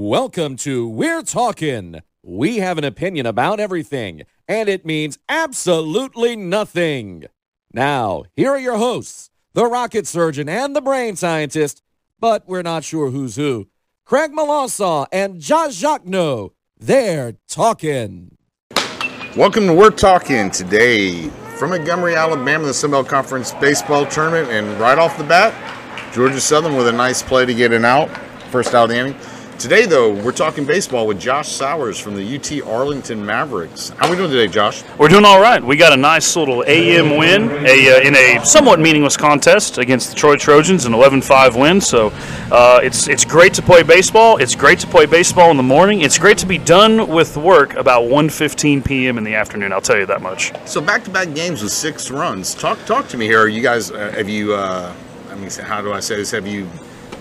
Welcome to We're Talking. We have an opinion about everything, and it means absolutely nothing. Now, here are your hosts, the rocket surgeon and the brain scientist, but we're not sure who's who, Craig Malassaw and Josh Jacques. They're talking. Welcome to We're Talking today from Montgomery, Alabama, the Sun Belt Conference baseball tournament, and right off the bat, Georgia Southern with a nice play to get an out, first out of the inning. Today, though, we're talking baseball with Josh Sowers from the UT Arlington Mavericks. How are we doing today, Josh? We're doing all right. We got a nice little AM win a, uh, in a somewhat meaningless contest against the Troy Trojans, an 11-5 win. So uh, it's it's great to play baseball. It's great to play baseball in the morning. It's great to be done with work about 1:15 p.m. in the afternoon. I'll tell you that much. So back-to-back games with six runs. Talk talk to me here. Are you guys uh, have you? Uh, I mean, how do I say this? Have you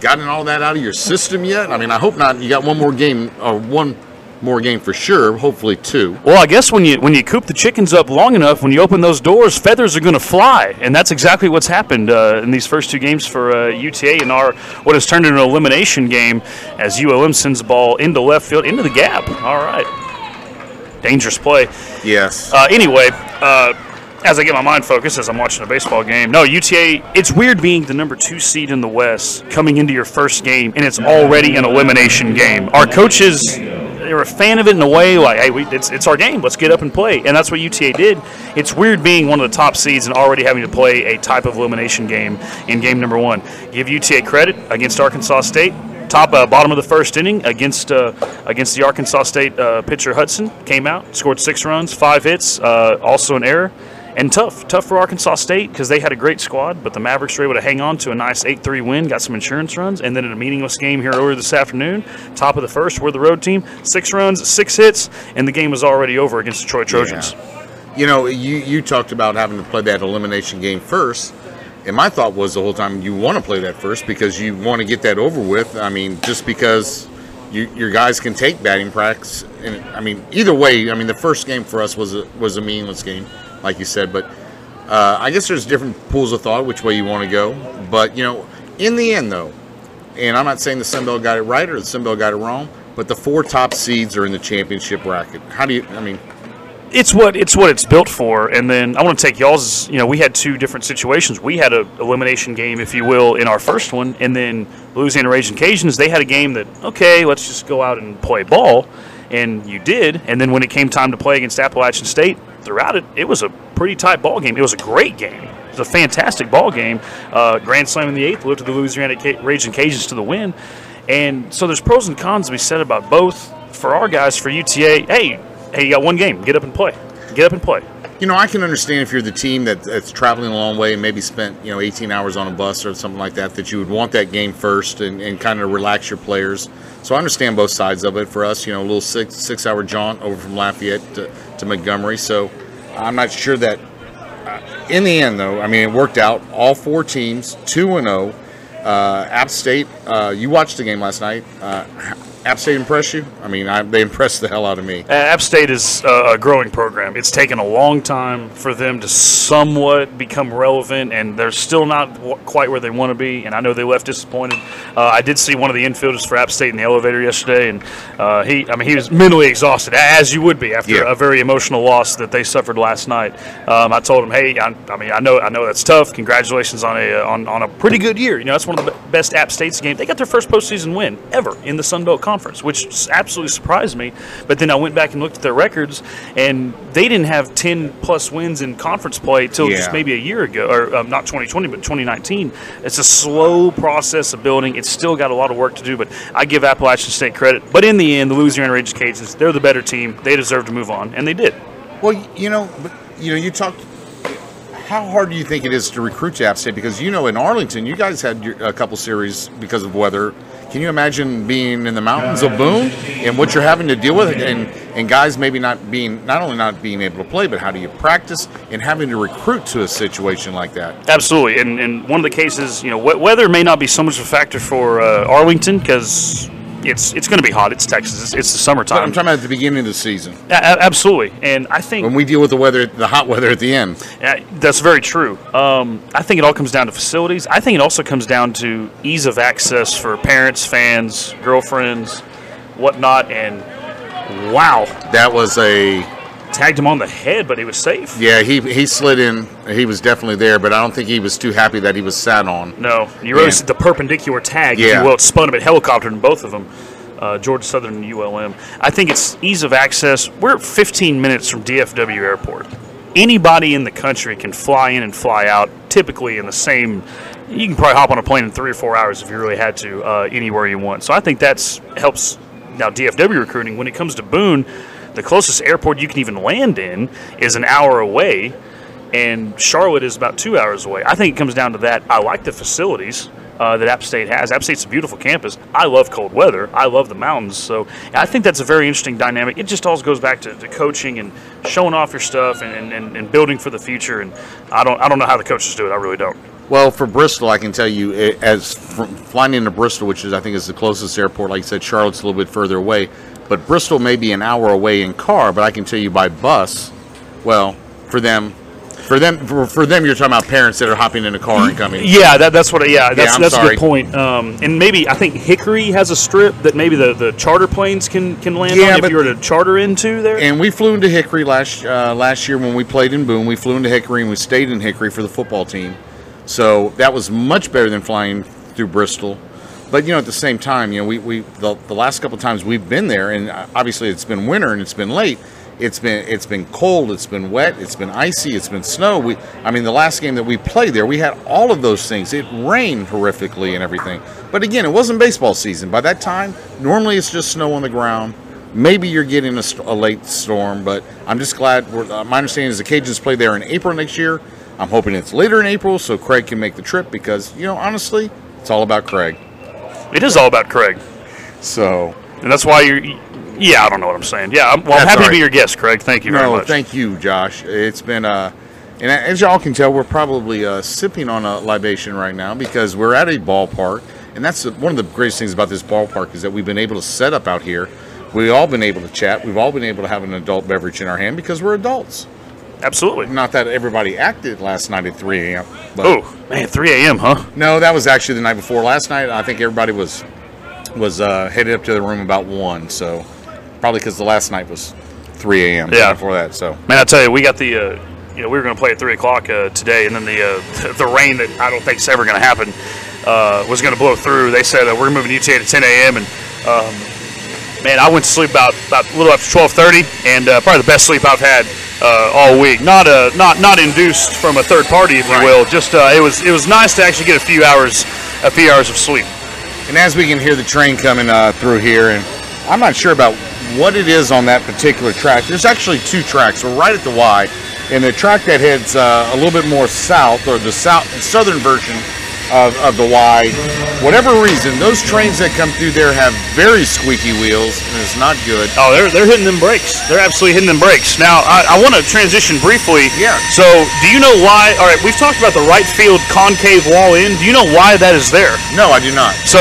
gotten all that out of your system yet? I mean, I hope not. You got one more game or one more game for sure. Hopefully two. Well, I guess when you when you coop the chickens up long enough, when you open those doors, feathers are going to fly, and that's exactly what's happened uh, in these first two games for uh, UTA in our what has turned into an elimination game as ULM sends the ball into left field into the gap. All right, dangerous play. Yes. Uh, anyway. Uh, as I get my mind focused as I'm watching a baseball game. No, UTA, it's weird being the number two seed in the West coming into your first game, and it's already an elimination game. Our coaches, they're a fan of it in a way, like, hey, we, it's, it's our game. Let's get up and play. And that's what UTA did. It's weird being one of the top seeds and already having to play a type of elimination game in game number one. Give UTA credit against Arkansas State top uh, bottom of the first inning against uh, against the Arkansas State uh, pitcher Hudson came out scored six runs five hits uh, also an error and tough, tough for Arkansas State because they had a great squad, but the Mavericks were able to hang on to a nice 8 3 win, got some insurance runs, and then in a meaningless game here earlier this afternoon, top of the first, we're the road team, six runs, six hits, and the game was already over against the Troy Trojans. Yeah. You know, you, you talked about having to play that elimination game first. And my thought was the whole time you want to play that first because you want to get that over with. I mean, just because you, your guys can take batting practice. And I mean, either way, I mean, the first game for us was a, was a meaningless game like you said. But uh, I guess there's different pools of thought which way you want to go. But you know, in the end, though, and I'm not saying the Sun Belt got it right or the Sun Belt got it wrong, but the four top seeds are in the championship bracket. How do you? I mean. It's what it's what it's built for, and then I want to take y'all's. You know, we had two different situations. We had a elimination game, if you will, in our first one, and then Louisiana Raging Cajuns. They had a game that okay, let's just go out and play ball, and you did. And then when it came time to play against Appalachian State, throughout it, it was a pretty tight ball game. It was a great game. It was a fantastic ball game. Uh, grand slam in the eighth, lifted the Louisiana Raging Cajuns to the win. And so there's pros and cons to be said about both. For our guys, for UTA, hey, hey, you got one game. Get up and play. Get up and play. You know, I can understand if you're the team that, that's traveling a long way and maybe spent, you know, 18 hours on a bus or something like that, that you would want that game first and, and kind of relax your players. So I understand both sides of it. For us, you know, a little six six hour jaunt over from Lafayette to, to Montgomery. So I'm not sure that. Uh, in the end, though, I mean, it worked out. All four teams, two and zero. Oh. Uh, App State. Uh, you watched the game last night. Uh, App State impress you? I mean, I, they impressed the hell out of me. App State is a growing program. It's taken a long time for them to somewhat become relevant, and they're still not quite where they want to be. And I know they left disappointed. Uh, I did see one of the infielders for App State in the elevator yesterday, and uh, he, I mean, he was mentally exhausted, as you would be after yeah. a very emotional loss that they suffered last night. Um, I told him, hey, I, I, mean, I know, I know that's tough. Congratulations on a on, on a pretty good year. You know, that's one of the best App State's game. They got their first postseason win ever in the Sun Belt Conference conference, which absolutely surprised me. But then I went back and looked at their records, and they didn't have 10 plus wins in conference play until yeah. just maybe a year ago, or um, not 2020, but 2019. It's a slow process of building. It's still got a lot of work to do, but I give Appalachian State credit. But in the end, the Louisiana Raging Cajuns, they're the better team. They deserve to move on, and they did. Well, you know, you know, you talked how hard do you think it is to recruit to App State? Because you know, in Arlington, you guys had a couple series because of weather can you imagine being in the mountains of Boone and what you're having to deal with, and and guys maybe not being not only not being able to play, but how do you practice and having to recruit to a situation like that? Absolutely, and and one of the cases, you know, weather may not be so much a factor for uh, Arlington because it's it's going to be hot. It's Texas. It's, it's the summertime. But I'm talking about at the beginning of the season. A- absolutely, and I think when we deal with the weather, the hot weather at the end. Uh, that's very true. Um, I think it all comes down to facilities. I think it also comes down to ease of access for parents, fans, girlfriends. whatnot, and wow, That was a tagged him on the head, but he was safe. yeah. He he slid in. He was definitely there, but I don't think he was too happy that he was sat on. No, you really Yeah. the perpendicular tag, if Yeah. you will. It spun him at helicopter in both of them. Uh, Georgia Southern and ULM. I think it's ease of access. We're 15 minutes from DFW Airport. Anybody in the country can fly in and fly out, typically in the same. You can probably hop on a plane in three or four hours if you really had to, uh, anywhere you want. So I think that's helps now DFW recruiting. When it comes to Boone, the closest airport you can even land in is an hour away and Charlotte is about two hours away. I think it comes down to that. I like the facilities uh, that App State has. App State's a beautiful campus. I love cold weather. I love the mountains. So I think that's a very interesting dynamic. It just all goes back to, to coaching and showing off your stuff and, and, and building for the future. And I don't I don't know how the coaches do it. I really don't. Well, for Bristol, I can tell you, as from flying into Bristol, which is I think is the closest airport. Like I said, Charlotte's a little bit further away, but Bristol may be an hour away in car. But I can tell you by bus, well, for them, for them, for, for them, you're talking about parents that are hopping in a car and coming. Yeah, that, that's what. I, yeah, that's I'm that's a good point. Um, and maybe I think Hickory has a strip that maybe the, the charter planes can can land Yeah, on if you were to charter into there. And we flew into Hickory last uh, last year when we played in Boone. We flew into Hickory and we stayed in Hickory for the football team. So that was much better than flying through Bristol. But you know, at the same time, you know, we, we the, the last couple times we've been there, and uh, obviously it's been winter and it's been late. It's been it's been cold, it's been wet, it's been icy, it's been snow. We I mean, the last game that we played there, we had all of those things. It rained horrifically and everything. But again, it wasn't baseball season. By that time, normally it's just snow on the ground. Maybe you're getting a, a late storm, but I'm just glad. Uh, my understanding is the Cajuns play there in April next year. I'm hoping it's later in April so Craig can make the trip because, you know, honestly, it's all about Craig. It is all about Craig. So, And that's why you're. Yeah, I don't know what I'm saying. Yeah, I'm, well, I'm happy all to be your guest, Craig. Thank you very much. thank you, Josh. It's been, uh, and as y'all can tell, we're probably uh, sipping on a libation right now because we're at a ballpark. And that's one of the greatest things about this ballpark is that we've been able to set up out here. We've all been able to chat. We've all been able to have an adult beverage in our hand because we're adults. Absolutely. Not that everybody acted last night at 3 a.m. But Oh man, 3 a.m. Huh? No, that was actually the night before. Last night, I think everybody was was uh, headed up to the room about one. So probably because the last night was 3 a.m. Yeah. Before that, so Man, I tell you, we got the. Uh, you know, we were going to play at three o'clock uh, today, and then the uh, the rain that I don't think is ever going to happen uh, was going to blow through. They said uh, we're moving UTA to 10 a.m. and um, man, I went to sleep about about a little after 12:30, and uh, probably the best sleep I've had uh, all week. Not uh, not not induced from a third party, if you will. Just uh, it was it was nice to actually get a few hours a few hours of sleep. And as we can hear the train coming uh, through here, and I'm not sure about what it is on that particular track. There's actually two tracks. We're right at the Y, and the track that heads uh, a little bit more south, or the south southern version of, of the Y. Whatever reason, those trains that come through there have very squeaky wheels, and it's not good. Oh, they're, they're hitting them brakes. They're absolutely hitting them brakes. Now, I, I want to transition briefly. Yeah. So, do you know why? All right, we've talked about the right field concave wall in. Do you know why that is there? No, I do not. So,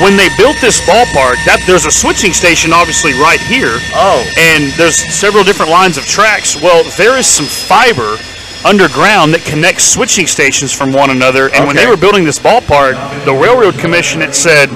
when they built this ballpark, that there's a switching station obviously right here. Oh. And there's several different lines of tracks. Well, there is some fiber underground that connects switching stations from one another. And when they were building this ballpark, the railroad commission had said,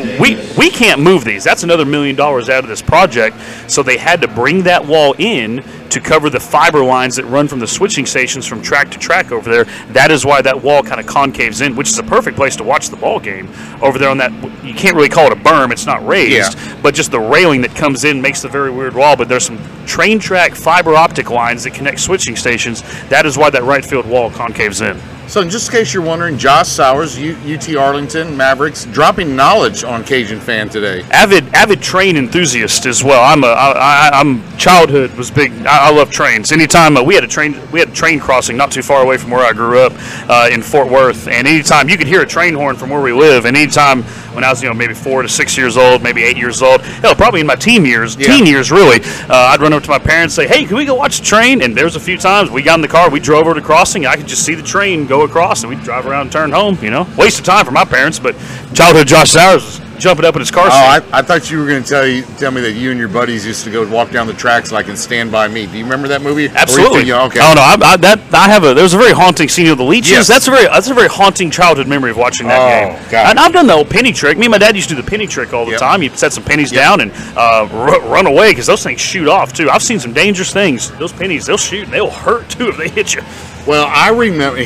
"We we can't move these. That's another million dollars out of this project." So they had to bring that wall in to cover the fiber lines that run from the switching stations from track to track over there. That is why that wall kind of concaves in, which is a perfect place to watch the ball game over there on that. You can't really call it a berm; it's not raised, Yeah. but just the railing that comes in makes the very weird wall. But there's some train track fiber optic lines that connect switching stations. That is why that right field wall concaves in. So, in just in case you're wondering, Josh Sowers, U- UT Arlington Mavericks, dropping knowledge on Cajun fan today. avid avid train enthusiast as well. I'm a I, I, I'm childhood was big. I, I love trains. Anytime uh, we had a train we had a train crossing not too far away from where I grew up uh, in Fort Worth, and anytime you could hear a train horn from where we live, and anytime when I was you know maybe four to six years old, maybe eight years old, hell probably in my teen years, Yeah. teen years really, uh, I'd run over to my parents and say, hey, can we go watch the train? And there's a few times we got in the car, we drove over to crossing, I could just see the train go across, and we'd drive around and turn home. You know, waste of time for my parents, but childhood Josh Sowers was jumping up in his car Oh. I, I thought you were going to tell you tell me that you and your buddies used to go walk down the tracks like in Stand by Me. Do you remember that movie? You Absolutely. young? Okay. Oh no, I, I, that I have a. There was a very haunting scene of the leeches. Yes. That's a very that's a very haunting childhood memory of watching that Oh, game. God. And I've done the old penny trick. Me and my dad used to do the penny trick all the Yep. time. You set some pennies Yep. down and uh, ru- run away because those things shoot off too. I've seen some dangerous things. Those pennies, they'll shoot and they'll hurt too if they hit you. Well, I remember.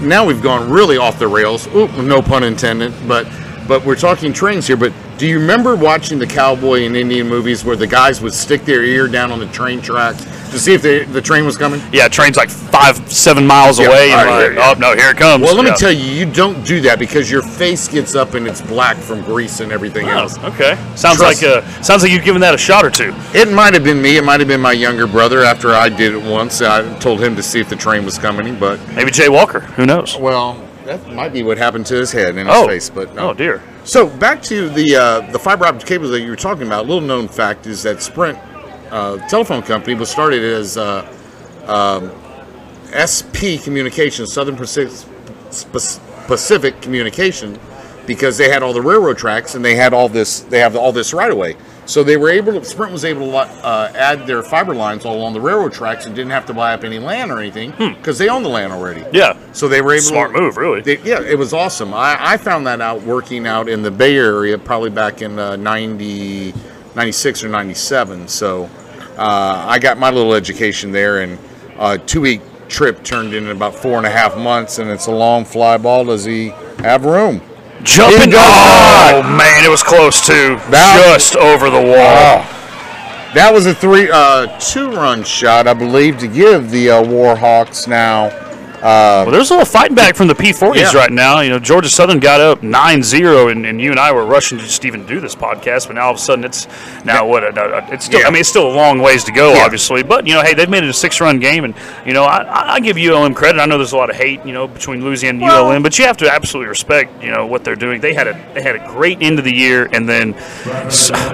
Now we've gone really off the rails. Oop, no pun intended. But but we're talking trains here. But do you remember watching the cowboy and Indian movies where the guys would stick their ear down on the train tracks to see if they, the train was coming? Yeah, train's like five, seven miles Yeah, away, and like, yeah. oh no, here it comes. Well, let me tell you, you don't do that because your face gets up and it's black from grease and everything Oh, else. okay. Sounds Trust- like uh, sounds like you've given that a shot or two. It might have been me. It might have been my younger brother. After I did it once, I told him to see if the train was coming. But Maybe Jay Walker. Who knows? well, that might be what happened to his head and his Oh, face. But no. oh dear. So back to the uh, the fiber optic cables that you were talking about. Little known fact is that Sprint uh, telephone company was started as uh, um, SP Communications, Southern Pacific, Pacific Communication, because they had all the railroad tracks and they had all this. They have all this right away. So they were able to. Sprint was able to uh, add their fiber lines all along the railroad tracks and didn't have to buy up any land or anything because they own the land already. Yeah. So they were able. Smart to, move, really. they- yeah, it was awesome. I, I found that out working out in the Bay Area probably back in uh, 90, 96 or 97. So uh, I got my little education there, and a two week trip turned into about four and a half months, and it's a long fly ball. Does he have room? Jumping. He Oh man, it was close too. That- Just over the wall. That was a three, uh, two run shot, I believe, to give the uh, Warhawks now. Well, there's a little fighting back from the P40s Yeah. right now. You know, Georgia Southern got up 9-0, and, and you and I were rushing to just even do this podcast. But now all of a sudden, it's now what? Uh, uh, it's still. Yeah. I mean, it's still a long ways to go, Yeah. obviously. But you know, hey, they've made it a six-run game, and you know, I, I- I give ULM credit. I know there's a lot of hate, you know, between Louisiana and Well- ULM, but you have to absolutely respect, you know, what they're doing. They had a they had a great end of the year, and then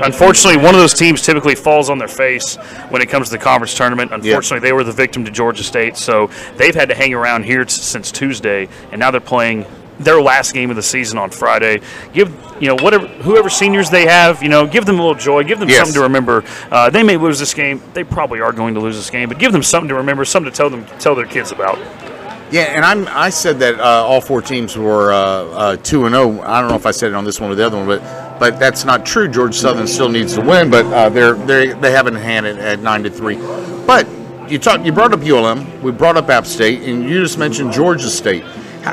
unfortunately, one of those teams typically falls on their face when it comes to the conference tournament. Unfortunately, they were the victim to Georgia State, so they've had to hang around here t- since Tuesday, and now they're playing their last game of the season on Friday. Give you know whatever whoever seniors they have, you know, give them a little joy, give them Yes. something to remember. Uh, they may lose this game, they probably are going to lose this game, but give them something to remember, something to tell them tell their kids about. Yeah, and I'm I said that uh, all four teams were uh, uh, two and zero. I don't know if I said it on this one or the other one, but but that's not true. George Southern still needs to win, but uh, they're they they have it in hand at, at nine to three. But you talked you brought up ULM, we brought up App State, and you just mentioned Georgia State.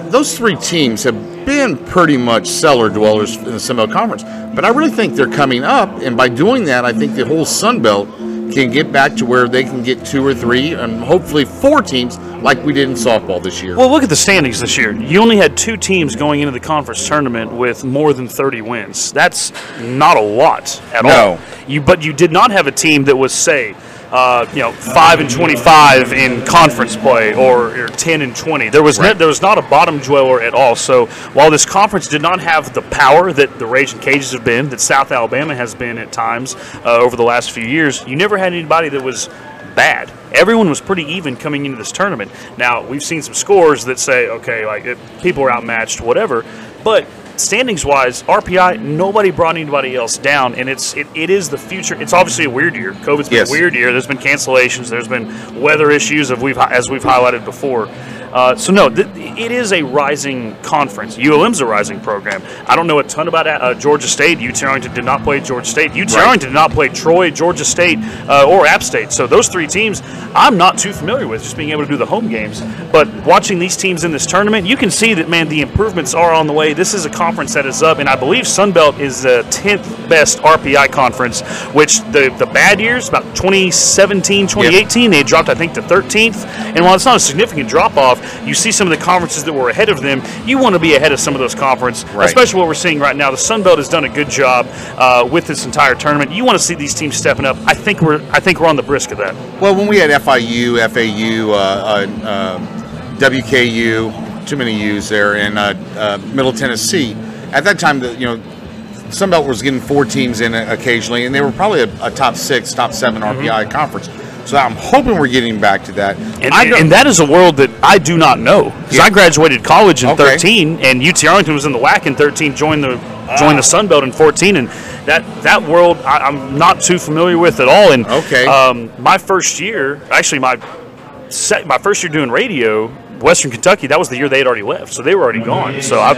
Those three teams have been pretty much cellar dwellers in the Sun Belt Conference, but I really think they're coming up, and by doing that, I think the whole Sun Belt can get back to where they can get two or three, and hopefully four teams like we did in softball this year. Well, look at the standings this year. You only had two teams going into the conference tournament with more than 30 wins. That's not a lot at No. all. You, but you did not have a team that was, say, uh, you know, five and 25 in conference play, or, or 10 and 20. There was Right. ne- there was not a bottom dweller at all. So while this conference did not have the power that the Raging Cajuns have been, that South Alabama has been at times uh, over the last few years, you never had anybody that was bad. Everyone was pretty even coming into this tournament. Now we've seen some scores that say, okay, like it, people are outmatched, whatever. But standings wise, RPI, nobody brought anybody else down, and it's it, it is the future. It's obviously a weird year. COVID's been Yes. a weird year. There's been cancellations. There's been weather issues, of we've as we've highlighted before. Uh, so no, th- it is a rising conference. ULM's a rising program. I don't know a ton about uh, Georgia State. UT Arlington did not play Georgia State. UT Right. Arlington did not play Troy, Georgia State, uh, or App State. So those three teams, I'm not too familiar with, just being able to do the home games. But watching these teams in this tournament, you can see that man, the improvements are on the way. This is a conference that is up, and I believe Sunbelt is the 10th best RPI conference. Which the the bad years, about 2017, 2018, they dropped I think to 13th. And while it's not a significant drop off, you see some of the conferences that were ahead of them. You want to be ahead of some of those conferences, Right. especially what we're seeing right now. The Sun Belt has done a good job uh, with this entire tournament. You want to see these teams stepping up. I think we're I think we're on the brisk of that. Well, when we had FIU, FAU, uh, uh, uh, WKU, too many U's there, and uh, uh, Middle Tennessee, at that time, the you know, Sunbelt was getting four teams in occasionally, and they were probably a, a top six, top 7 RPI conference. So I'm hoping we're getting back to that. And, I and that is a world that I do not know because Yeah. I graduated college in Okay. 13, and UT Arlington was in the WAC in 13, joined the joined the Sun Belt in 14, and that that world I, I'm not too familiar with at all. And Okay. um, my first year, actually my my first year doing radio, Western Kentucky, that was the year they had already left, so they were already gone. So I,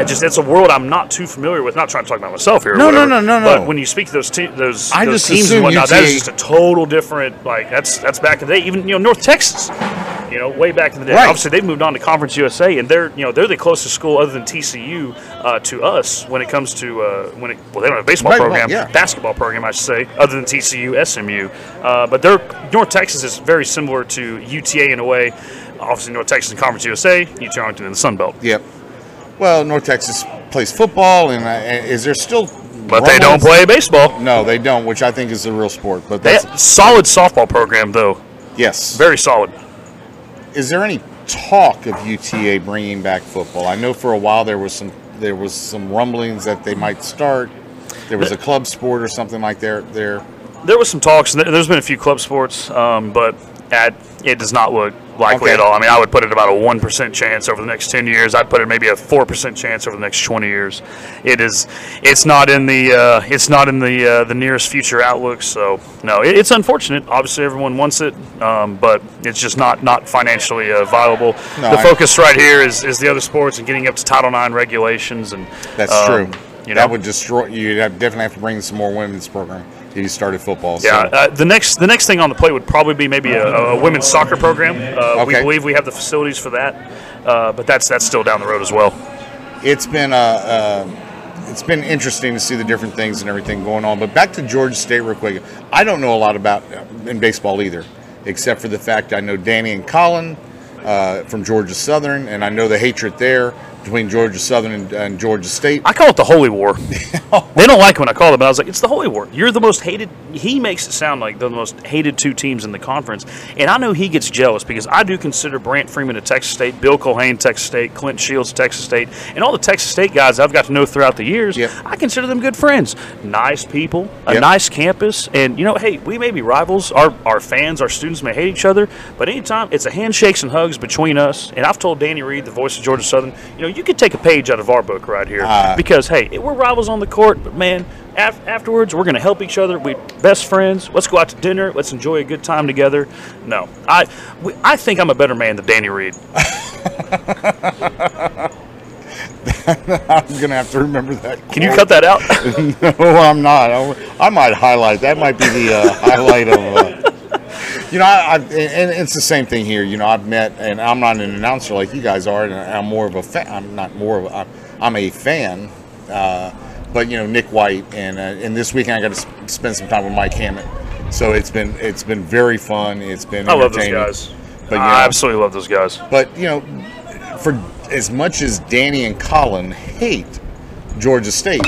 I just it's a world I'm not too familiar with. Not trying to talk about myself here. or No, no, no, no, But no. when you speak to those te- those, I those teams and whatnot, that is just a total different. Like that's that's back in the day. Even you know North Texas, you know, way back in the day. Right. Obviously, they've moved on to Conference USA, and they're you know they're the closest school other than TCU uh, to us when it comes to uh, when it well they don't have a baseball Right, program, yeah. basketball program I should say, other than TCU, SMU. Uh, but they're North Texas is very similar to UTA in a way. Obviously, North Texas in Conference USA, UT Arlington in the Sun Belt. Yep. Well, North Texas plays football, and uh, is there still? But they don't play baseball. No, they don't, which I think is a real sport. But They that's have solid softball program though, yes. very solid. Is there any talk of UTA bringing back football? I know for a while there was some there was some rumblings that they might start. There was a club sport or something like there there. There was some talks. there- There's been a few club sports, um, but at, it does not look likely Okay. at all. I mean, I would put it about a one percent chance over the next ten years. I'd put it maybe a four percent chance over the next twenty years. It is. It's not in the. Uh, it's not in the uh, the nearest future outlook. So no, it, it's unfortunate. Obviously, everyone wants it, um, but it's just not not financially uh, viable. No, the I- focus right here is, is the other sports and getting up to Title IX regulations and. That's um, true. You know, that would destroy. You definitely have to bring some more women's program. You started football. Yeah, so. uh, the next the next thing on the plate would probably be maybe a, a women's soccer program. Uh, We believe we have the facilities for that, uh, but that's that's still down the road as well. it's been uh, uh, it's been interesting to see the different things and everything going on. But back to Georgia State real quick. I don't know a lot about uh, in baseball either, except for the fact I know Danny and Colin uh, from Georgia Southern, and I know the hatred there between Georgia Southern and, and Georgia State. I call it the Holy War. they don't like it when I call it, but I was like, it's the Holy War. You're the most hated. He makes it sound like the most hated two teams in the conference, and I know he gets jealous because I do consider Brant Freeman of Texas State, Bill Colhane Texas State, Clint Shields Texas State, and all the Texas State guys I've got to know throughout the years. Yep. I consider them good friends, nice people, a Yep. nice campus, and you know, hey, we may be rivals. Our our fans, our students may hate each other, but anytime it's a handshakes and hugs between us. And I've told Danny Reed, the voice of Georgia Southern, you know, you could take a page out of our book right here Uh, because hey, we're rivals on the court, but man, af- afterwards we're going to help each other. We best friends. Let's go out to dinner. Let's enjoy a good time together. No, I we, I think I'm a better man than Danny Reed. I'm gonna have to remember that. Can you cut that out? no, I'm not. I, I might highlight. That might be the uh, highlight of. Uh, you know, I, I, and it's the same thing here. You know, I've met, and I'm not an announcer like you guys are, and I'm more of a fan. I'm not more of. A, I'm, a fan. Uh, but you know, Nick White, and uh, and this weekend I got to spend some time with Mike Hammett. So it's been it's been very fun. It's been I love those guys. But you know, I absolutely love those guys. but you know, for as much as Danny and Colin hate Georgia State,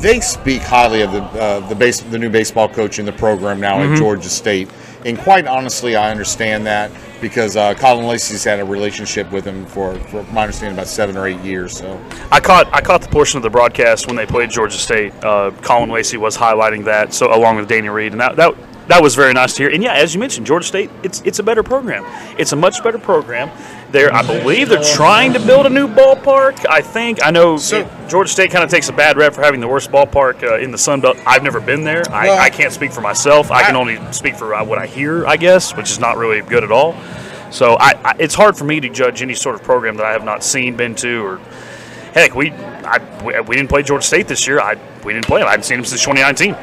they speak highly of the uh, the base the new baseball coach in the program now Mm-hmm. at Georgia State. And quite honestly, I understand that because uh, Colin Lacey's had a relationship with him for, for my understanding, about seven or eight years. So I caught I caught the portion of the broadcast when they played Georgia State. Uh, Colin Lacey was highlighting that, so along with Danny Reed, and that, that that was very nice to hear. And yeah, as you mentioned, Georgia State it's it's a better program. It's a much better program. They're I believe they're trying to build a new ballpark. I think I know So- Georgia State kind of takes a bad rep for having the worst ballpark uh, in the Sun Belt. I've never been there. I, Well, I can't speak for myself. I can only speak for uh, what I hear, I guess, which is not really good at all. So I, I, it's hard for me to judge any sort of program that I have not seen, been to, or heck, we I, we, we didn't play Georgia State this year. I we didn't play them. I haven't seen them since 2019.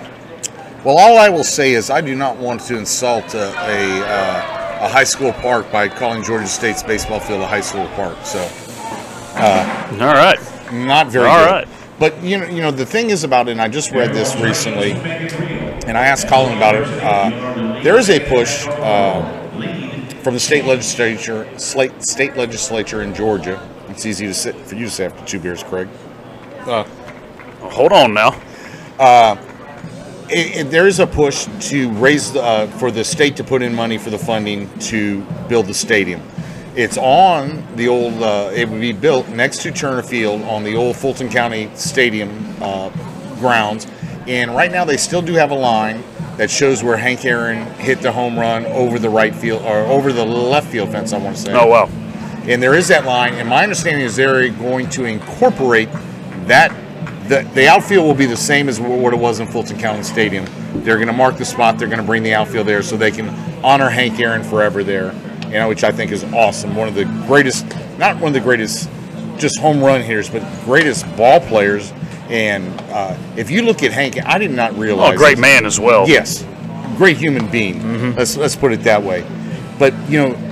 Well, all I will say is I do not want to insult a, a, uh, a high school park by calling Georgia State's baseball field a high school park. So All right. not very All good. right. But you know, you know, the thing is about it. And I just read this recently, and I asked Colin about it. Uh, there is a push uh, from the state legislature, slate, state legislature in Georgia. It's easy to sit for you to say after two beers, Craig. Hold on now. It, it, there is a push to raise the, uh, for the state to put in money for the funding to build the stadium. It's on the old. Uh, it would be built next to Turner Field on the old Fulton County Stadium uh, grounds, and right now they still do have a line that shows where Hank Aaron hit the home run over the right field or over the left field fence. I want to say. Oh wow. And there is that line, and my understanding is they're going to incorporate that the, the outfield will be the same as what it was in Fulton County Stadium. They're going to mark the spot. They're going to bring the outfield there so they can honor Hank Aaron forever there, you know, which I think is awesome. One of the greatest, not one of the greatest, just home run hitters, but greatest ball players. And uh, if you look at Hank, I did not realize. Oh, great man as well. Yes, great human being. Mm-hmm. Let's let's put it that way. But you know,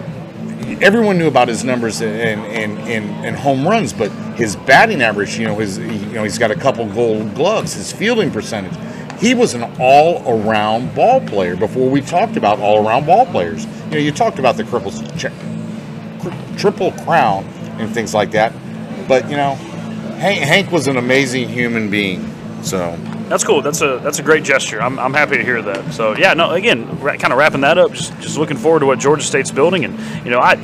everyone knew about his numbers and and, and, and home runs, but his batting average, you know, his you know he's got a couple gold gloves. His fielding percentage, he was an all-around ball player. Before we talked about all-around ball players, you know, you talked about the triple triple crown and things like that, but you know, Hank, Hank was an amazing human being. So That's cool. That's a that's a great gesture. I'm, I'm happy to hear that. So yeah, no, again, kind of wrapping that up. Just, just looking forward to what Georgia State's building, and you know, I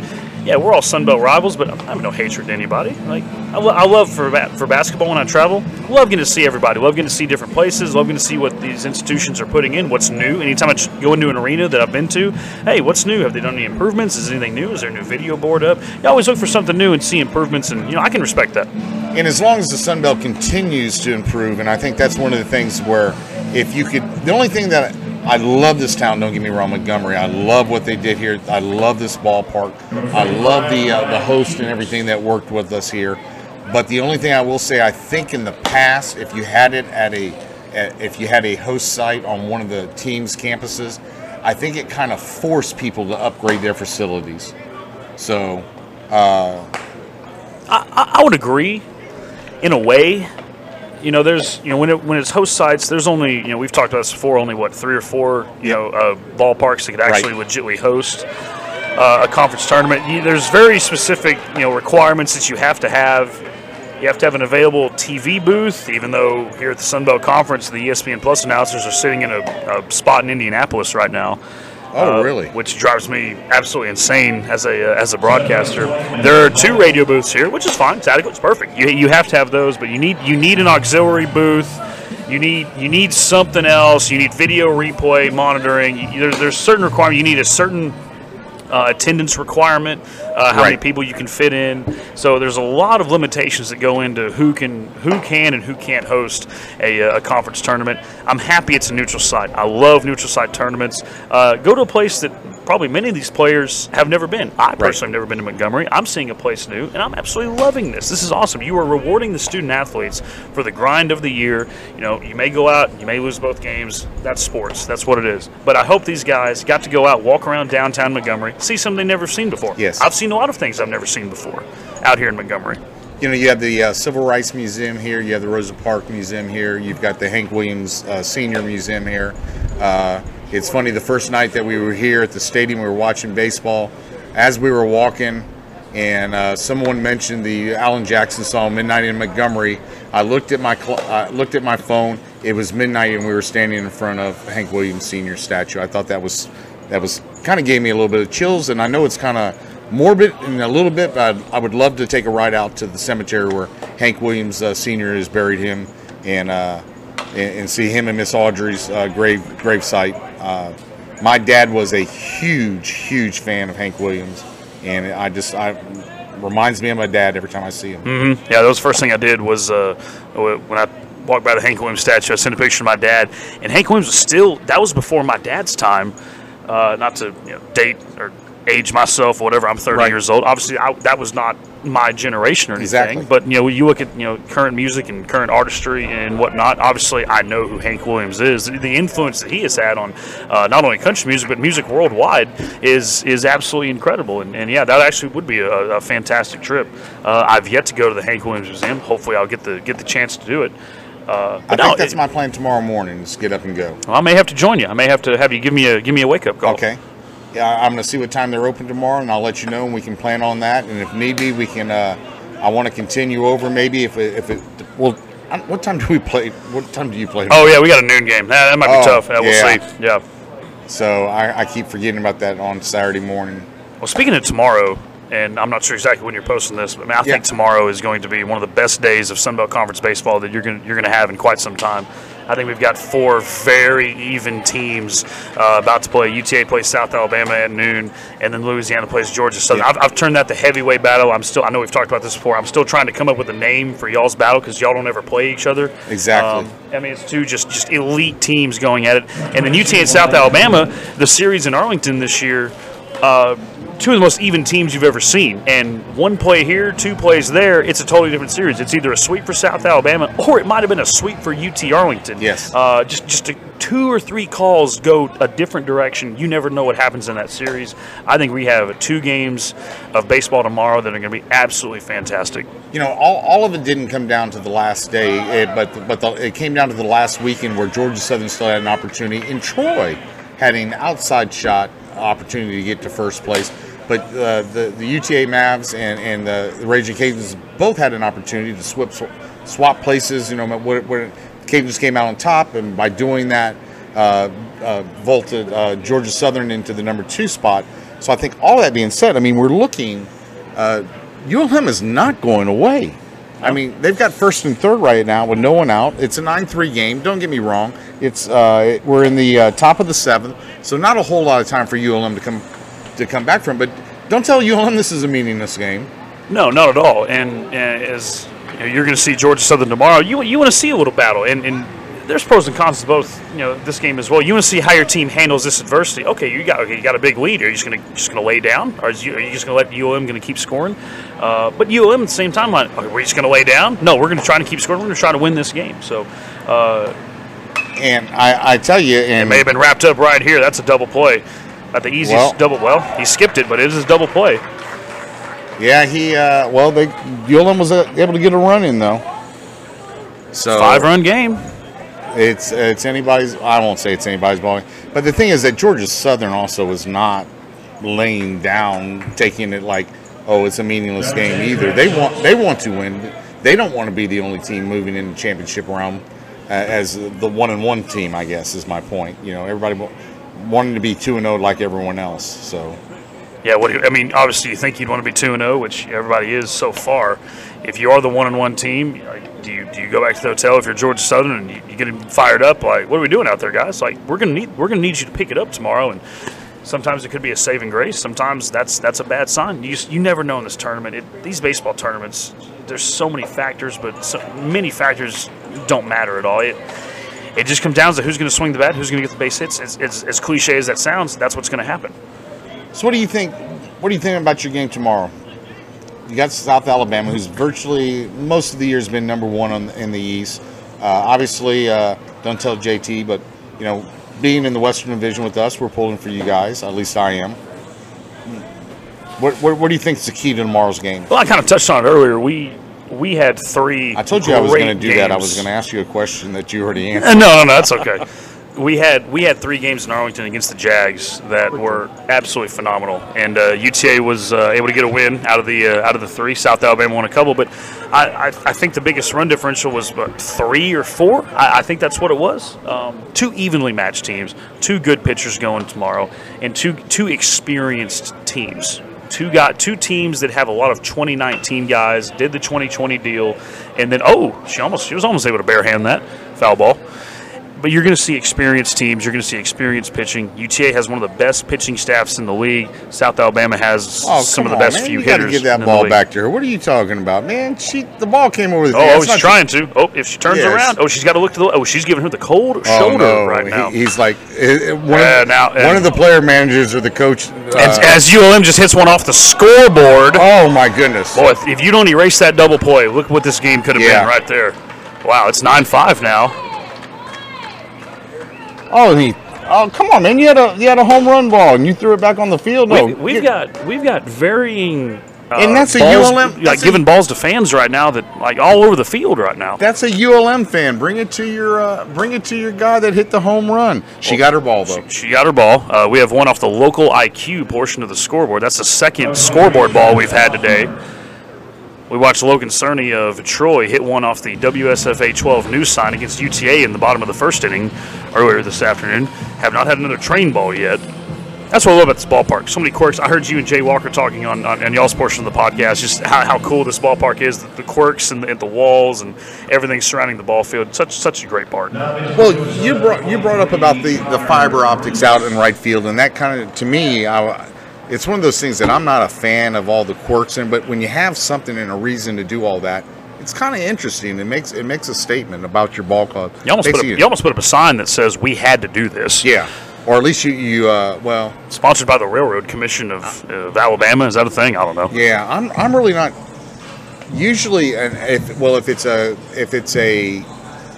yeah, we're all Sun Belt rivals, but I have no hatred to anybody. Like I, lo- I love for ba- for basketball when I travel. I love getting to see everybody. Love getting to see different places. Love getting to see what these institutions are putting in. What's new? Anytime I go into an arena that I've been to, hey, what's new? Have they done any improvements? Is anything new? Is there a new video board up? You always look for something new and see improvements, and you know, I can respect that. and as long as the Sun Belt continues to improve, and I think that's one of the things where if you could, the only thing that I love this town. Don't get me wrong, Montgomery. I love what they did here. I love this ballpark. I love the uh, the host and everything that worked with us here. But the only thing I will say, I think in the past, if you had it at a, at, if you had a host site on one of the team's campuses, I think it kind of forced people to upgrade their facilities. So I, I would agree, in a way. You know, there's you know when it when it's host sites, there's only you know we've talked about this before. Only what three or four you know uh, ballparks that could actually Right. legitimately host uh, a conference tournament. You, there's very specific you know requirements that you have to have. You have to have an available TV booth, even though here at the Sun Belt Conference, the ESPN Plus announcers are sitting in a, a spot in Indianapolis right now. Oh, uh, really? Which drives me absolutely insane as a uh, as a broadcaster. There are two radio booths here, which is fine. It's adequate. It's perfect. You, you have to have those, but you need you need an auxiliary booth. You need you need something else. You need video replay monitoring. You, there's there's certain requirement. You need a certain uh, attendance requirement, uh, how many people you can fit in. So there's a lot of limitations that go into who can who can and who can't host a, uh, a conference tournament. I'm happy it's a neutral site. I love neutral site tournaments. Uh, go to a place that probably many of these players have never been. I personally have never been to Montgomery. I'm seeing a place new, and I'm absolutely loving this. This is awesome. You are rewarding the student athletes for the grind of the year. You know, you may go out, you may lose both games. That's sports. That's what it is. But I hope these guys got to go out, walk around downtown Montgomery, see something they've never seen before. Yes. I've seen a lot of things I've never seen before out here in Montgomery. You know, you have the uh, Civil Rights Museum here. You have the Rosa Parks Museum here. You've got the Hank Williams uh, Senior Museum here. Uh, it's funny. The first night that we were here at the stadium, we were watching baseball. As we were walking, and uh, someone mentioned the Alan Jackson song "Midnight in Montgomery." I looked at my cl- looked at my phone. It was midnight, and we were standing in front of Hank Williams Senior statue. I thought that was that was kind of gave me a little bit of chills, and I know it's kind of morbid in a little bit, but I'd, I would love to take a ride out to the cemetery where Hank Williams uh, Senior is buried him, and uh, and, and see him and Miss Audrey's uh, grave grave site. Uh, my dad was a huge, huge fan of Hank Williams, and I just I reminds me of my dad every time I see him. Yeah, that was the first thing I did was uh, when I walked by the Hank Williams statue, I sent a picture to my dad, and Hank Williams was still that was before my dad's time. Uh, not to you know, date or age myself or whatever. I'm 30 Right. years old. Obviously, I, that was not my generation or anything. Exactly. But you know, you look at you know current music and current artistry and whatnot. Obviously, I know who Hank Williams is. The influence that he has had on uh, not only country music but music worldwide is is absolutely incredible. And, and yeah, that actually would be a, a fantastic trip. Uh, I've yet to go to the Hank Williams Museum. Hopefully, I'll get the get the chance to do it. Uh, I but think that's it- my plan tomorrow morning. Is get up and go. I may have to join you. I may have to have you give me a give me a wake up call. Okay. Yeah, I'm going to see what time they're open tomorrow, and I'll let you know, and we can plan on that. And if need be, we can. Uh, I want to continue over maybe if it, if it. Well, I what time do we play? What time do you play? Oh yeah, we got a noon game. That, that might be Oh, tough. Yeah, we'll see. Yeah. So I, I keep forgetting about that on Saturday morning. Well, speaking of tomorrow, and I'm not sure exactly when you're posting this, but I, mean, I Yeah. think tomorrow is going to be one of the best days of Sun Belt Conference baseball that you're going you're going to have in quite some time. I think we've got four very even teams uh, about to play. UTA plays South Alabama at noon, and then Louisiana plays Georgia Southern. Yeah. I've, I've turned that the heavyweight battle. I'm still. I know we've talked about this before. I'm still trying to come up with a name for y'all's battle because y'all don't ever play each other. Exactly. Um, I mean, it's two just just elite teams going at it, and then UTA and South Alabama, the series in Arlington this year. Uh, two of the most even teams you've ever seen, and one play here, two plays there. It's a totally different series. It's either a sweep for South Alabama, or it might have been a sweep for UT Arlington. Yes. Uh, just just a, two or three calls go a different direction. You never know what happens in that series. I think we have two games of baseball tomorrow that are going to be absolutely fantastic. You know, all, all of it didn't come down to the last day, it, but but the, it came down to the last weekend where Georgia Southern still had an opportunity, and Troy had an outside shot opportunity to get to first place. But uh, the the UTA Mavs and and the, Raging Cajuns both had an opportunity to swap swap places. You know, where, where Cajuns came out on top, and by doing that, uh, uh, vaulted uh, Georgia Southern into the number two spot. So I think all that being said, I mean, we're looking. Uh, ULM is not going away. I mean, they've got first and third right now with no one out. It's a 9-3 game. Don't get me wrong. It's uh, we're in the uh, top of the seventh, so not a whole lot of time for ULM to come to come back from. But don't tell ULM this is a meaningless game. No, not at all. And uh, as you know, you're going to see Georgia Southern tomorrow, you you want to see a little battle, and, and there's pros and cons to both. You know, this game as well. You want to see how your team handles this adversity. Okay, you got okay, you got a big lead. Are you just going to just going to lay down, or is you, are you just going to let ULM going to keep scoring? Uh, but ULM at the same time, like, okay, we're just going to lay down. No, we're going to try to keep scoring. We're going to try to win this game. So. Uh, And I, I tell you, it may have been wrapped up right here. That's a double play. Not the easiest Well- double. Well, he skipped it, but it is a double play. yeah, he uh, well, they ULM was uh, able to get a run in though. So Five run game. It's it's anybody's. I won't say it's anybody's ball. But the thing is that Georgia Southern also was not laying down, taking it like, oh, it's a meaningless game either. They want they want to win. They don't want to be the only team moving in the championship realm uh, as the one and one team. I guess is my point. You know, everybody wanting to be two and zero like everyone else. So Yeah, what do you, I mean, obviously you think you'd want to be two and zero, which everybody is so far. If you are the one and one team, do you do you go back to the hotel if you're Georgia Southern and you, you get fired up? Like, what are we doing out there, guys? Like, we're gonna need we're gonna need you to pick it up tomorrow. And sometimes it could be a saving grace. Sometimes that's that's a bad sign. You you never know in this tournament. It, these baseball tournaments, there's so many factors, but so many factors don't matter at all. It it just comes down to who's going to swing the bat, who's going to get the base hits. As, as, as cliche as that sounds, that's what's going to happen. So, what do you think? What do you think about your game tomorrow? You got South Alabama, who's virtually most of the year has been number one on, in the East. Uh, obviously, uh, don't tell JT, but you know, being in the Western Division with us, we're pulling for you guys. At least I am. What, what, what do you think is the key to tomorrow's game? Well, I kind of touched on it earlier. We we had three. I told you I was going to do that. I was going to ask you a question that you already answered. No, no, no, that's okay. We had we had three games in Arlington against the Jags that were absolutely phenomenal, and uh, UTA was uh, able to get a win out of the uh, out of the three. South Alabama won a couple, but I, I, I think the biggest run differential was three or four. I, I think that's what it was. Um, two evenly matched teams, two good pitchers going tomorrow, and two two experienced teams. Two got two teams that have a lot of 2019 guys did the 2020 deal, and then oh, she almost she was almost able to barehand that foul ball but you're going to see experienced teams. You're going to see experienced pitching. UTA has one of the best pitching staffs in the league. South Alabama has Oh, some of the on, best man. few you hitters. give that ball back to her. What are you talking about, man? She the ball came over the. Oh, oh she's trying to. Oh, if she turns Yes. around, oh, she's got to look to the. Oh, she's giving her the cold Oh, shoulder no. right now. He- he's like uh, uh, one, of, now- one of the player managers or the coach. uh, and as ULM just hits one off the scoreboard. oh my goodness! Boy, if, if you don't erase that double play, look what this game could have Yeah. been right there. Wow, it's nine five now. Oh, he. Oh, come on, man! You had a you had a home run ball and you threw it back on the field. No, we, we've got we've got varying. Uh, And that's a balls, ULM like a- giving balls to fans right now that like all over the field right now. That's a ULM fan. Bring it to your uh, bring it to your guy that hit the home run. She got her ball though. She got her ball. Uh, we have one off the local IQ portion of the scoreboard. That's the second scoreboard ball we've had today. We watched Logan Cerny of Troy hit one off the WSFA 12 news sign against UTA in the bottom of the first inning earlier this afternoon. Have not had another train ball yet. That's what I love about this ballpark. So many quirks. I heard you and Jay Walker talking on, on, on y'all's portion of the podcast, just how, how cool this ballpark is, the, the quirks and the, and the walls and everything surrounding the ball field. Such such a great part. Well, you brought you brought up about the, the fiber optics out in right field, and that kind of to me, I, it's one of those things that I'm not a fan of all the quirks in. But when you have something and a reason to do all that, it's kind of interesting. It makes it makes a statement about your ball club. You almost, put up, you almost put up a sign that says we had to do this. yeah, or at least you you uh, well, Sponsored by the Railroad Commission of, of Alabama. Is that a thing? I don't know. yeah. I'm I'm really not. Usually, and if well, if it's a if it's a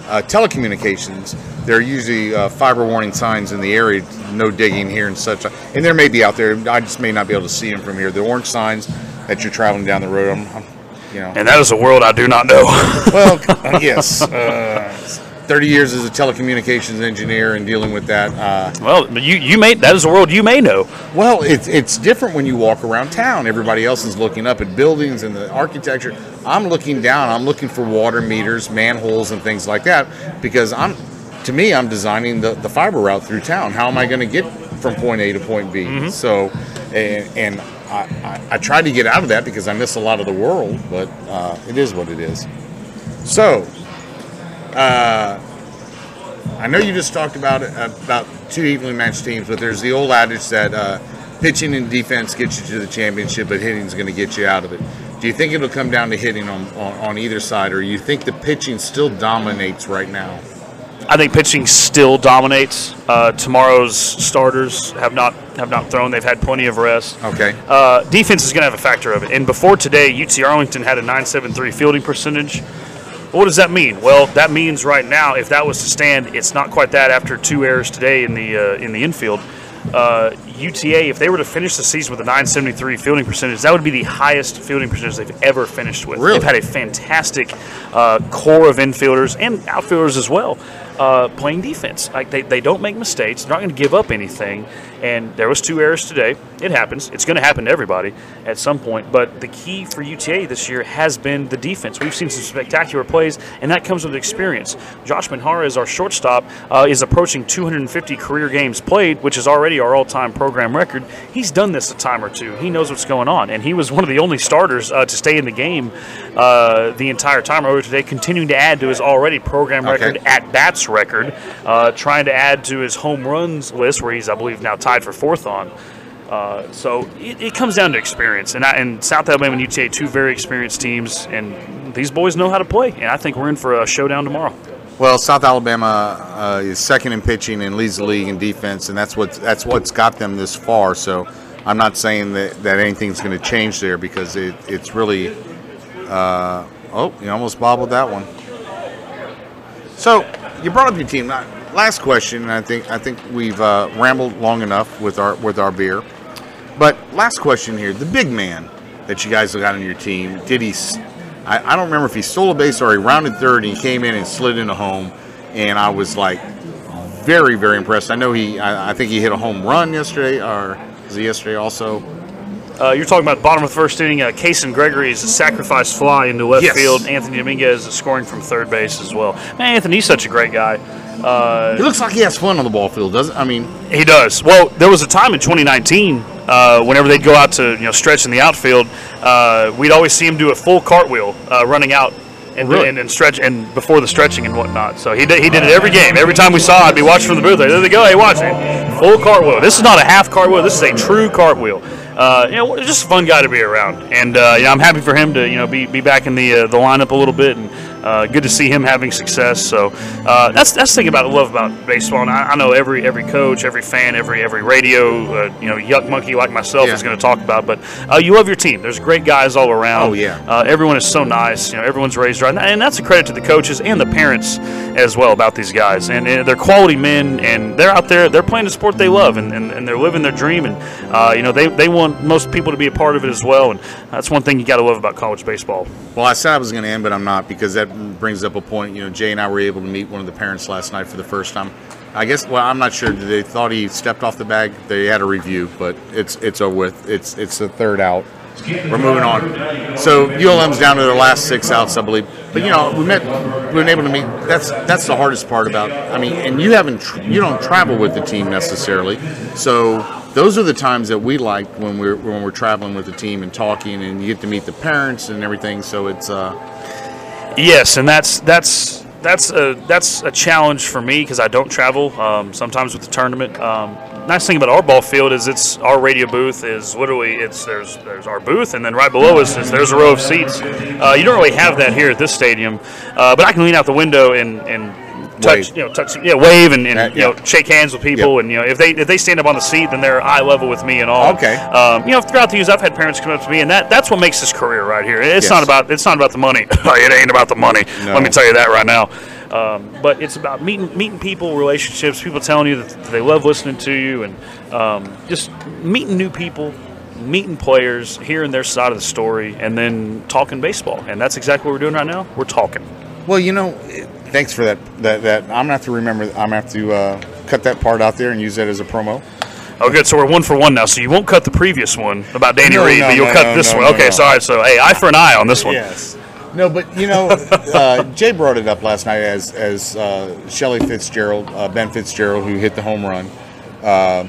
uh, telecommunications, there are usually uh, fiber warning signs in the area, no digging here and such. And there may be out there. I just may not be able to see them from here. The orange signs that you're traveling down the road. I'm, I'm you know. And that is a world I do not know. Well, yes. Uh, 30 years as a telecommunications engineer and dealing with that. Uh, well, you, you may that is a world you may know. well, it's, it's different when you walk around town. Everybody else is looking up at buildings and the architecture. I'm looking down. I'm looking for water meters, manholes, and things like that because I'm, to me, I'm designing the, the fiber route through town. How am I going to get from point A to point B? So, and, and I, I, I try to get out of that because I miss a lot of the world, but uh, it is what it is. So, uh, I know you just talked about about two evenly matched teams, but there's the old adage that uh, pitching and defense gets you to the championship, but hitting is going to get you out of it. Do you think it'll come down to hitting on, on, on either side, or you think the pitching still dominates right now? I think pitching still dominates. Uh, tomorrow's starters have not have not thrown. They've had plenty of rest. Okay. Uh, defense is going to have a factor of it. And before today, UT Arlington had a 9.73 fielding percentage. What does that mean? Well, that means right now, if that was to stand, it's not quite that after two errors today in the uh, in the infield. Uh, UTA, if they were to finish the season with a 973 fielding percentage, that would be the highest fielding percentage they've ever finished with. Really? They've had a fantastic uh, core of infielders and outfielders as well uh, playing defense. Like they, they don't make mistakes. They're not going to give up anything. And there was two errors today. It happens. It's going to happen to everybody at some point. But the key for UTA this year has been the defense. We've seen some spectacular plays, and that comes with experience. Josh Manhara is our shortstop. Uh, is approaching 250 career games played, which is already our all-time program record. He's done this a time or two. He knows what's going on, and he was one of the only starters uh, to stay in the game uh, the entire time over today, continuing to add to his already program Okay. record at bats record, uh, trying to add to his home runs list, where he's, I believe, now tied for fourth on. Uh, so it, it comes down to experience, and, I, and South Alabama and UTA, two very experienced teams, and these boys know how to play, and I think we're in for a showdown tomorrow. Well, South Alabama uh, is second in pitching and leads the league in defense, and that's what that's what's got them this far. So, I'm not saying that, that anything's going to change there because it, it's really. Uh, oh, you almost bobbled that one. So, you brought up your team. Uh, Last question, I think I think we've uh, rambled long enough with our with our beer. But last question here: the big man that you guys got on your team, did he? I don't remember if he stole a base or he rounded third and he came in and slid into home, and I was like very very impressed. I know he, I, I think he hit a home run yesterday, or was it yesterday also? Uh, you're talking about bottom of the first inning. Uh, Kason Gregory is a sacrifice fly into left Yes. field. Anthony Dominguez is scoring from third base as well. Man, Anthony's such a great guy. Uh, He looks like he has fun on the ball field, doesn't? I mean, He does. Well, there was a time in 2019, uh, whenever they'd go out to you know stretch in the outfield, uh, we'd always see him do a full cartwheel uh, running out and, Really? and, and stretch and before the stretching and whatnot. So he did, he did it every game. Every time we saw, I'd be watching from the booth. There they go. Hey, watch it. Full cartwheel. This is not a half cartwheel. This is a true cartwheel. Uh, you know, just a fun guy to be around, and uh, you know, I'm happy for him to you know be, be back in the uh, the lineup a little bit, and uh, good to see him having success. So uh, that's that's the thing about love about baseball, and I, I know every every coach, every fan, every every radio, uh, you know, yuck monkey like myself Yeah. is going to talk about. But uh, you love your team. There's great guys all around. Oh, yeah. Uh, everyone is so nice. You know, everyone's raised right, and that's a credit to the coaches and the parents as well about these guys. And, uh, they're quality men, and they're out there. They're playing the sport they love, and, and, and they're living their dream. And uh, you know, they they want most people to be a part of it as well. And that's one thing you got to love about college baseball. well, I said I was going to end, but I'm not because that brings up a point. You know, Jay and I were able to meet one of the parents last night for the first time. I guess. Well, I'm not sure. They thought he stepped off the bag. They had a review, but it's it's over with. It's it's the third out. We're moving on. So ULM's down to their last six outs, I believe. But you know, we met, we've been able to meet. That's that's the hardest part about. I mean, and you haven't, you don't travel with the team necessarily. So those are the times that we like when we're when we're traveling with the team and talking, and you get to meet the parents and everything. So it's uh, Yes, and that's that's that's a that's a challenge for me because I don't travel um, sometimes with the tournament. Um, nice thing about our ball field is it's our radio booth is literally it's there's there's our booth and then right below us is there's a row of seats. Uh, you don't really have that here at this stadium, uh, but I can lean out the window and and. Touch, Wave. you know, touch, yeah, wave and, and Uh, you know, shake hands with people, Yep. and you know, if they if they stand up on the seat, then they're eye level with me and all. Okay. Um, you know, throughout the years, I've had parents come up to me, and that that's what makes this career right here. It's Yes. not about it's not about the money. it ain't about the money. No. Let me tell you that right now. Um, but it's about meeting meeting people, relationships, people telling you that they love listening to you, and um, just meeting new people, meeting players, hearing their side of the story, and then talking baseball. And that's exactly what we're doing right now. We're talking. well, you know, it- thanks for that. That that I'm gonna have to remember. I'm gonna have to uh, cut that part out there and use that as a promo. Oh, good. So we're one for one now. So you won't cut the previous one about Danny No, Reed, no, but you'll no, cut this one. okay, sorry. So hey, eye for an eye on this one. Yes. No, but you know, uh, Jay brought it up last night as as uh, Shelly Fitzgerald, uh, Ben Fitzgerald, who hit the home run, uh,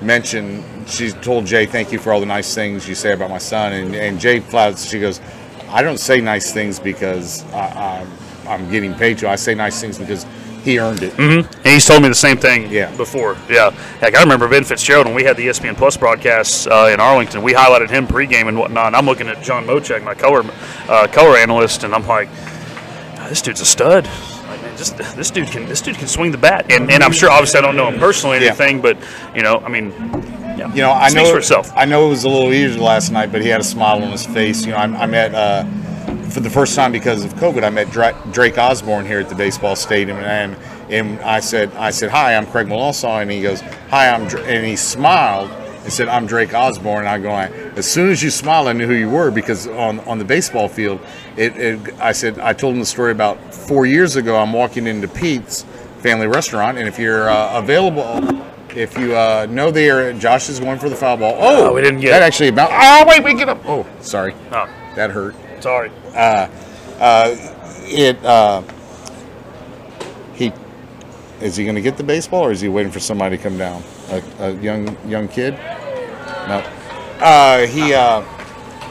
mentioned. She told Jay, "Thank you for all the nice things you say about my son." And, and Jay flat, she goes, "I don't say nice things because I, I'm I'm getting paid to. I say nice things because he earned it." And he's told me the same thing Yeah. before. Yeah. Heck, I remember Ben Fitzgerald when we had the ESPN Plus broadcasts uh, in Arlington. We highlighted him pregame and whatnot. And I'm looking at John Mochek, my color uh, color analyst, and I'm like, "Ah, this dude's a stud. Like, man, just this dude can this dude can swing the bat. And, and I'm sure, obviously, I don't know him personally or Yeah. anything, but you know, I mean, yeah, You know, I speaks know. I know it was a little easier last night, but he had a smile on his face. You know, I, I met uh, for the first time because of COVID. I met Dra- Drake Osborne here at the baseball stadium, and and I said, I said, "Hi, I'm Craig Molossaw," and he goes, "Hi, I'm," Dra-, and he smiled and said, "I'm Drake Osborne." And I go, as soon as you smiled, I knew who you were because on on the baseball field, it, it I said, I told him the story about four years ago. I'm walking into Pete's Family Restaurant, and if you're uh, available. If you uh, know they are, Josh is going for the foul ball. Oh, Oh, we didn't get that. Actually, about. Oh, wait, we get up. Oh, sorry, Oh, that hurt. Sorry. It. Uh, he is he going to get the baseball, or is he waiting for somebody to come down? A, a young young kid? No. Uh, he. Uh,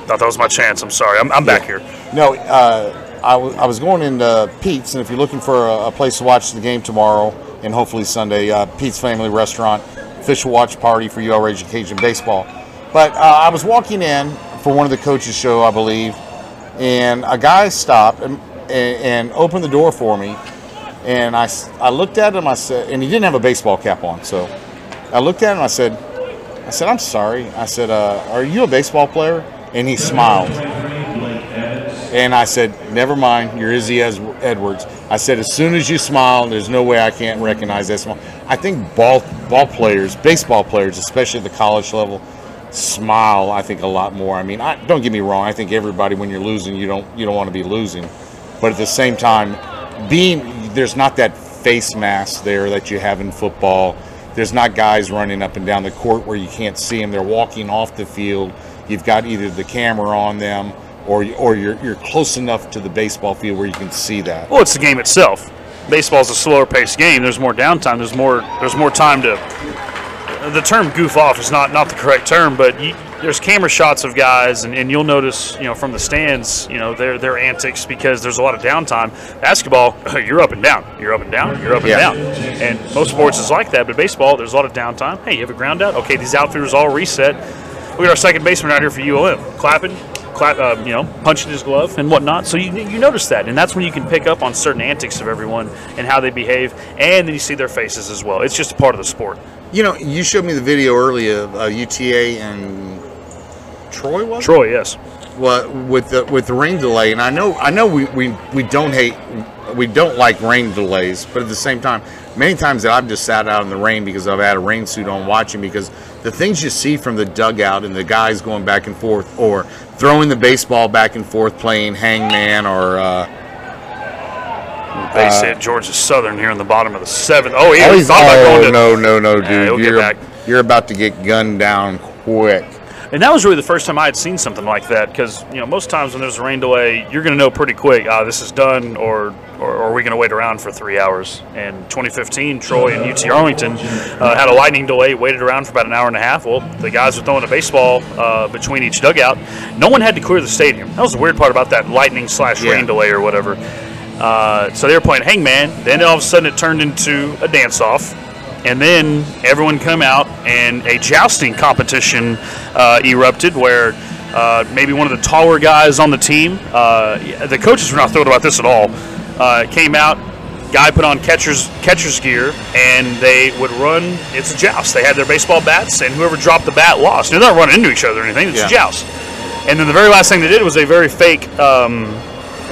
Thought that was my chance. I'm sorry. I'm, I'm back here. No, uh, I, w- I was going into Pete's, and if you're looking for a, a place to watch the game tomorrow and hopefully Sunday, uh, Pete's Family Restaurant, official watch party for UR Education Baseball. But uh, I was walking in for one of the coaches' show, I believe, and a guy stopped and, and, opened the door for me. And I, I looked at him, I said, and he didn't have a baseball cap on, so I looked at him, I said, I said, I'm sorry. I said, uh, Are you a baseball player? And he smiled. And I said, Never mind, you're Izzy Edwards. I said, As soon as you smile, there's no way I can't recognize that smile. I think ball, ball players, baseball players, especially at the college level, smile, I think, a lot more. I mean, I, don't get me wrong. I think everybody, when you're losing, you don't, you don't want to be losing. But at the same time, being there's not that face mask there that you have in football. There's not guys running up and down the court where you can't see them. They're walking off the field. You've got either the camera on them or or you're you're close enough to the baseball field where you can see that. Well, it's the game itself. Baseball's a slower paced game. There's more downtime. There's more. There's more time to. The term "goof off" is not not the correct term, but you, there's camera shots of guys, and, and you'll notice, you know, from the stands, you know, their their antics because there's a lot of downtime. Basketball, you're up and down, you're up and down, you're up and Yeah. down, and most sports is like that. But baseball, there's a lot of downtime. Hey, you have a ground out. Okay, these outfielders all reset. We got our second baseman out here for ULM, clapping, clap, uh, you know, punching his glove and whatnot. So you, you notice that, and that's when you can pick up on certain antics of everyone and how they behave, and then you see their faces as well. It's just a part of the sport. You know, you showed me the video earlier of uh, UTA and Troy was it? Troy, yes. well, with the with the rain delay, and I know I know we, we, we don't hate we don't like rain delays, but at the same time, many times that I've just sat out in the rain because I've had a rain suit on watching because the things you see from the dugout and the guys going back and forth or throwing the baseball back and forth playing hangman or uh, They said Georgia Southern here in the bottom of the seventh. Oh, yeah. oh, we thought about going to- no no no dude get you're you're about to get gunned down quick And that was really the first time I had seen something like that because you know most times when there's a rain delay, you're going to know pretty quick, ah, this is done, or or, or are we going to wait around for three hours? And 2015, Troy and UT Arlington uh, had a lightning delay, waited around for about an hour and a half. Well, the guys were throwing a baseball uh, between each dugout. No one had to clear the stadium. That was the weird part about that lightning slash rain Yeah. delay or whatever. Uh, so they were playing Hangman. Then all of a sudden it turned into a dance off. And then everyone come out and a jousting competition uh, erupted where uh, maybe one of the taller guys on the team, uh, the coaches were not thrilled about this at all, uh, came out. Guy put on catcher's catcher's gear, and they would run. It's a joust. They had their baseball bats, and whoever dropped the bat lost. They're not running into each other or anything. It's a joust. And then the very last thing they did was a very fake um,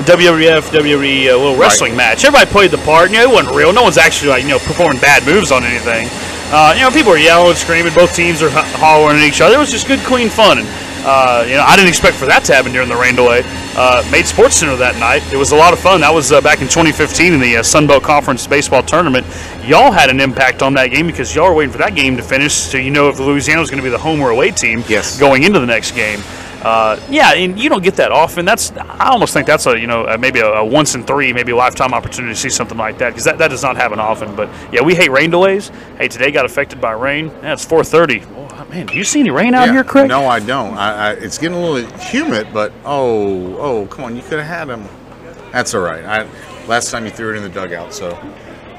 WWF WWE uh, little wrestling match. Everybody played the part. You know, it wasn't real. No one's actually like you know performing bad moves on anything. Uh, you know, people are yelling, screaming. Both teams are ho- hollering at each other. It was just good, clean fun. And uh, you know, I didn't expect for that to happen during the rain delay. Uh, made Sports Center that night. It was a lot of fun. That was uh, back in 2015 in the uh, Sun Belt Conference baseball tournament. Y'all had an impact on that game because y'all were waiting for that game to finish, so you know if Louisiana was going to be the home or away team Yes. going into the next game. Uh, yeah, and you don't get that often. That's I almost think that's a you know uh, maybe a, a once in three, maybe a lifetime opportunity to see something like that because that, that does not happen often. But yeah, we hate rain delays. Hey, today got affected by rain. Yeah, it's 4:30. Oh, man, do you see any rain out Yeah. here, Craig? No, I don't. I, I, it's getting a little humid, but oh, oh, come on, you could have had them. That's all right. I, last time you threw it in the dugout, so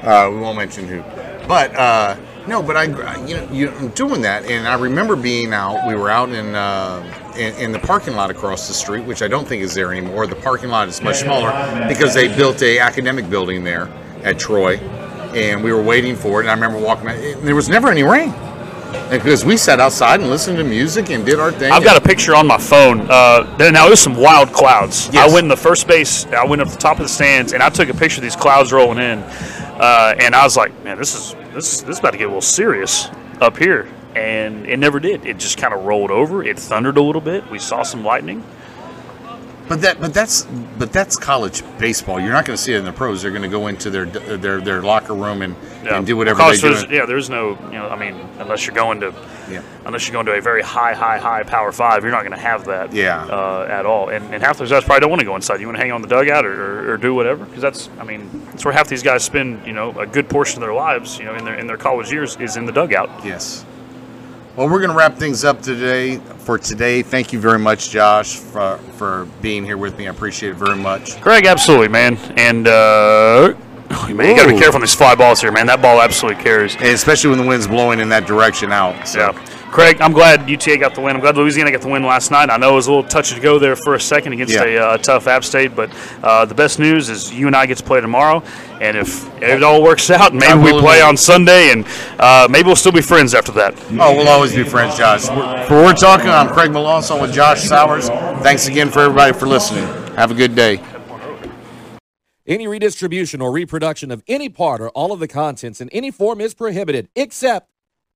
uh, we won't mention who. But uh, no, but I, you know, you, I'm doing that, and I remember being out. We were out in, uh, in in the parking lot across the street, which I don't think is there anymore. The parking lot is much smaller because they built a academic building there at Troy, and we were waiting for it. And I remember walking. out, and There was never any rain. Because we sat outside and listened to music and did our thing. I've got a picture on my phone. Uh, there, now there's some wild clouds. Yes. I went in the first base. I went up the top of the stands, and I took a picture of these clouds rolling in. Uh, and I was like, man, this is this is this is about to get a little serious up here. And it never did. It just kind of rolled over. It thundered a little bit. We saw some lightning. But that, but that's, but that's college baseball. You're not going to see it in the pros. They're going to go into their their their locker room and, and do whatever they do. Yeah, there's no, you know, I mean, unless you're going to, Yeah. unless you're going to a very high, high, high power five, you're not going to have that. Yeah. Uh, at all, and, and half those guys probably don't want to go inside. You want to hang on the dugout or, or, or do whatever, because that's, I mean, that's where half these guys spend, you know, a good portion of their lives, you know, in their in their college years is in the dugout. Yes. Well, we're going to wrap things up today for today. Thank you very much, Josh, for for being here with me. I appreciate it very much. Greg, absolutely, man, and uh, man, you got to be careful on these fly balls here, man. That ball absolutely carries. And especially when the wind's blowing in that direction out. So. Yeah. Craig, I'm glad UTA got the win. I'm glad Louisiana got the win last night. I know it was a little touch and go there for a second against Yeah. a uh, tough App State, but uh, the best news is you and I get to play tomorrow. And if it all works out, maybe God we play on Sunday, and uh, maybe we'll still be friends after that. Oh, we'll always be friends, Josh. We're- For We're Talking, I'm Craig Malonzo with Josh Sowers. Thanks again for everybody for listening. Have a good day. Any redistribution or reproduction of any part or all of the contents in any form is prohibited, except,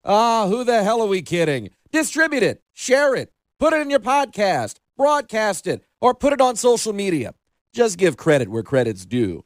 ah, who the hell are we kidding? Distribute it, share it, put it in your podcast, broadcast it, or put it on social media. Just give credit where credit's due.